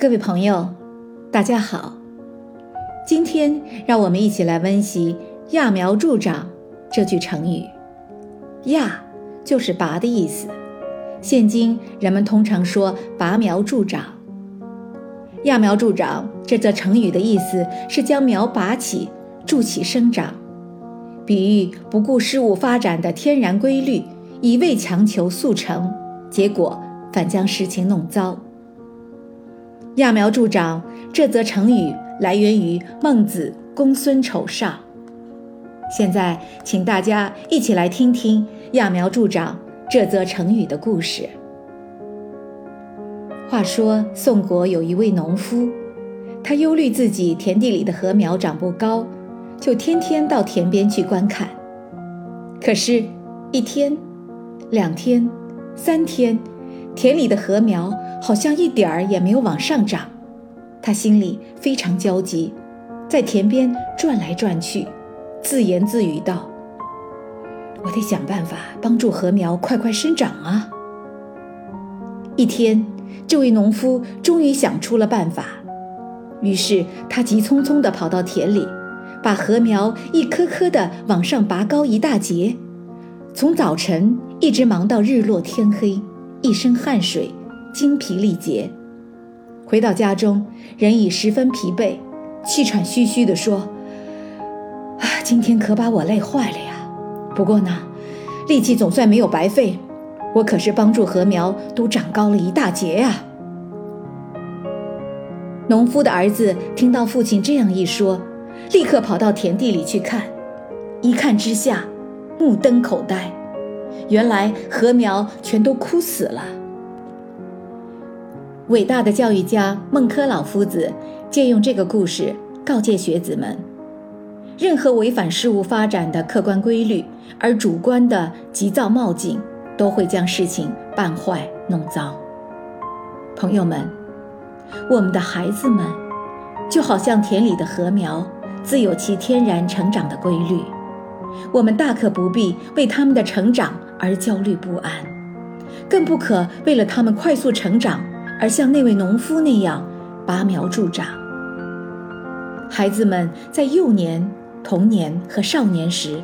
各位朋友，大家好。今天让我们一起来温习“揠苗助长”这句成语。揠就是拔的意思，现今人们通常说“拔苗助长”。揠苗助长这则成语的意思是将苗拔起，助其生长，比喻不顾事物发展的天然规律，一味强求速成，结果反将事情弄糟。揠苗助长这则成语来源于孟子《公孙丑上》。现在，请大家一起来听听“揠苗助长”这则成语的故事。话说，宋国有一位农夫，他忧虑自己田地里的禾苗长不高，就天天到田边去观看。可是，一天、两天、三天，田里的禾苗。好像一点儿也没有往上涨，他心里非常焦急，在田边转来转去，自言自语道：“我得想办法帮助禾苗快快生长啊！”一天，这位农夫终于想出了办法，于是他急匆匆地跑到田里，把禾苗一颗颗地往上拔高一大截，从早晨一直忙到日落天黑，一身汗水。精疲力竭，回到家中，人已十分疲惫，气喘吁吁地说：“啊，今天可把我累坏了呀！不过呢，力气总算没有白费，我可是帮助禾苗都长高了一大截呀。”农夫的儿子听到父亲这样一说，立刻跑到田地里去看，一看之下，目瞪口呆，原来禾苗全都枯死了。伟大的教育家孟轲老夫子借用这个故事告诫学子们：任何违反事物发展的客观规律而主观的急躁冒进，都会将事情办坏弄糟。朋友们，我们的孩子们就好像田里的禾苗，自有其天然成长的规律，我们大可不必为他们的成长而焦虑不安，更不可为了他们快速成长。而像那位农夫那样拔苗助长。孩子们在幼年、童年和少年时，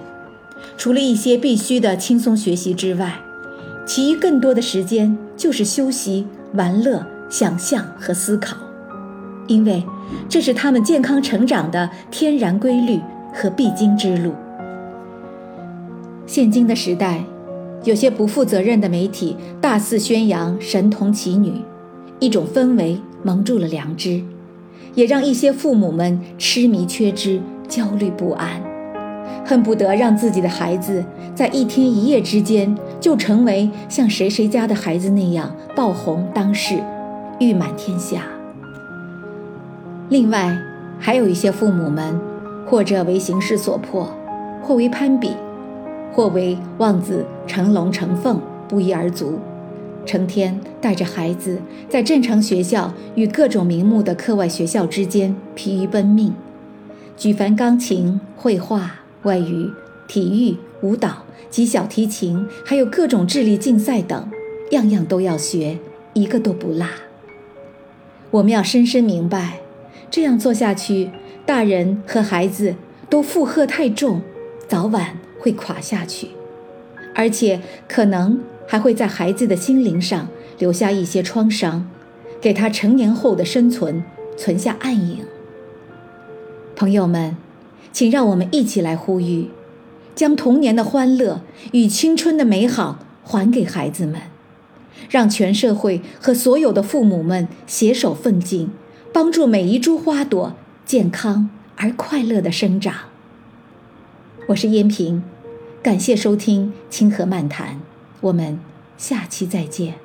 除了一些必须的轻松学习之外，其余更多的时间就是休息、玩乐、想象和思考，因为这是他们健康成长的天然规律和必经之路。现今的时代，有些不负责任的媒体大肆宣扬神童奇女。一种氛围蒙住了良知，也让一些父母们痴迷缺知、焦虑不安，恨不得让自己的孩子在一天一夜之间就成为像谁谁家的孩子那样爆红当世，誉满天下。另外，还有一些父母们，或者为形势所迫，或为攀比，或为望子成龙成凤，不一而足。成天带着孩子在正常学校与各种名目的课外学校之间疲于奔命，举凡钢琴、绘画、外语、体育、舞蹈及小提琴，还有各种智力竞赛等，样样都要学，一个都不落。我们要深深明白，这样做下去，大人和孩子都负荷太重，早晚会垮下去，而且可能。还会在孩子的心灵上留下一些创伤，给他成年后的生存存下暗影。朋友们，请让我们一起来呼吁，将童年的欢乐与青春的美好还给孩子们，让全社会和所有的父母们携手奋进，帮助每一株花朵健康而快乐的生长。我是燕平，感谢收听《清河漫谈》。我们下期再见。